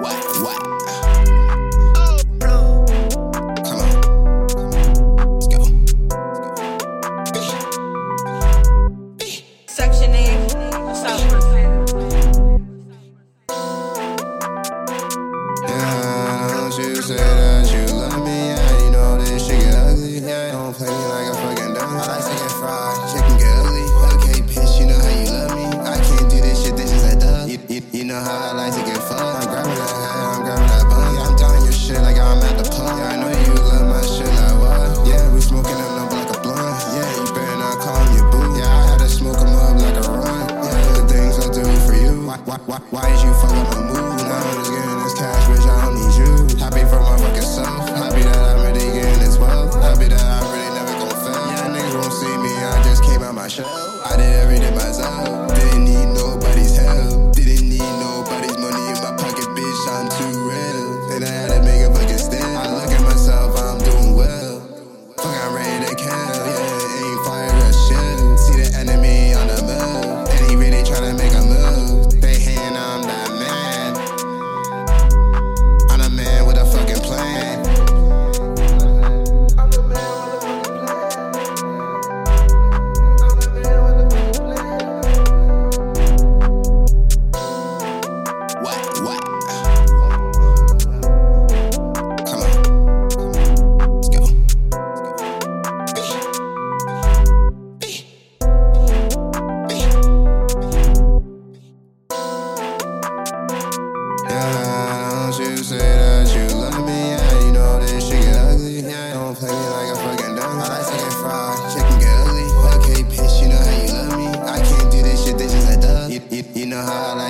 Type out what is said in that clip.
What? What? Come on. Let's go. Section 8, what's up? Yeah, don't you say that you love me? Yeah, you know this shit get ugly. Yeah, don't play me like a fucking. I like to get fried, chicken get ugly. Okay, bitch, you know how you love me. I can't do this shit, this is a dub. You, you, you know how I like to get Why, why, why, did you fuck up my mood? Now I'm just getting this cash, bitch, I don't need you. Happy for my fucking self. Happy that I'm really getting this wealth. Happy that I really never gon' fail. Yeah, niggas won't see me, I just came out my shell. I did everything say that you love me, yeah, you know this shit get ugly. Yeah, don't play me like a fucking dumb. I like taking fried chicken get ugly. Okay, bitch, you know how you love me. I can't do this shit, this is a dub. You, you, you know how I like.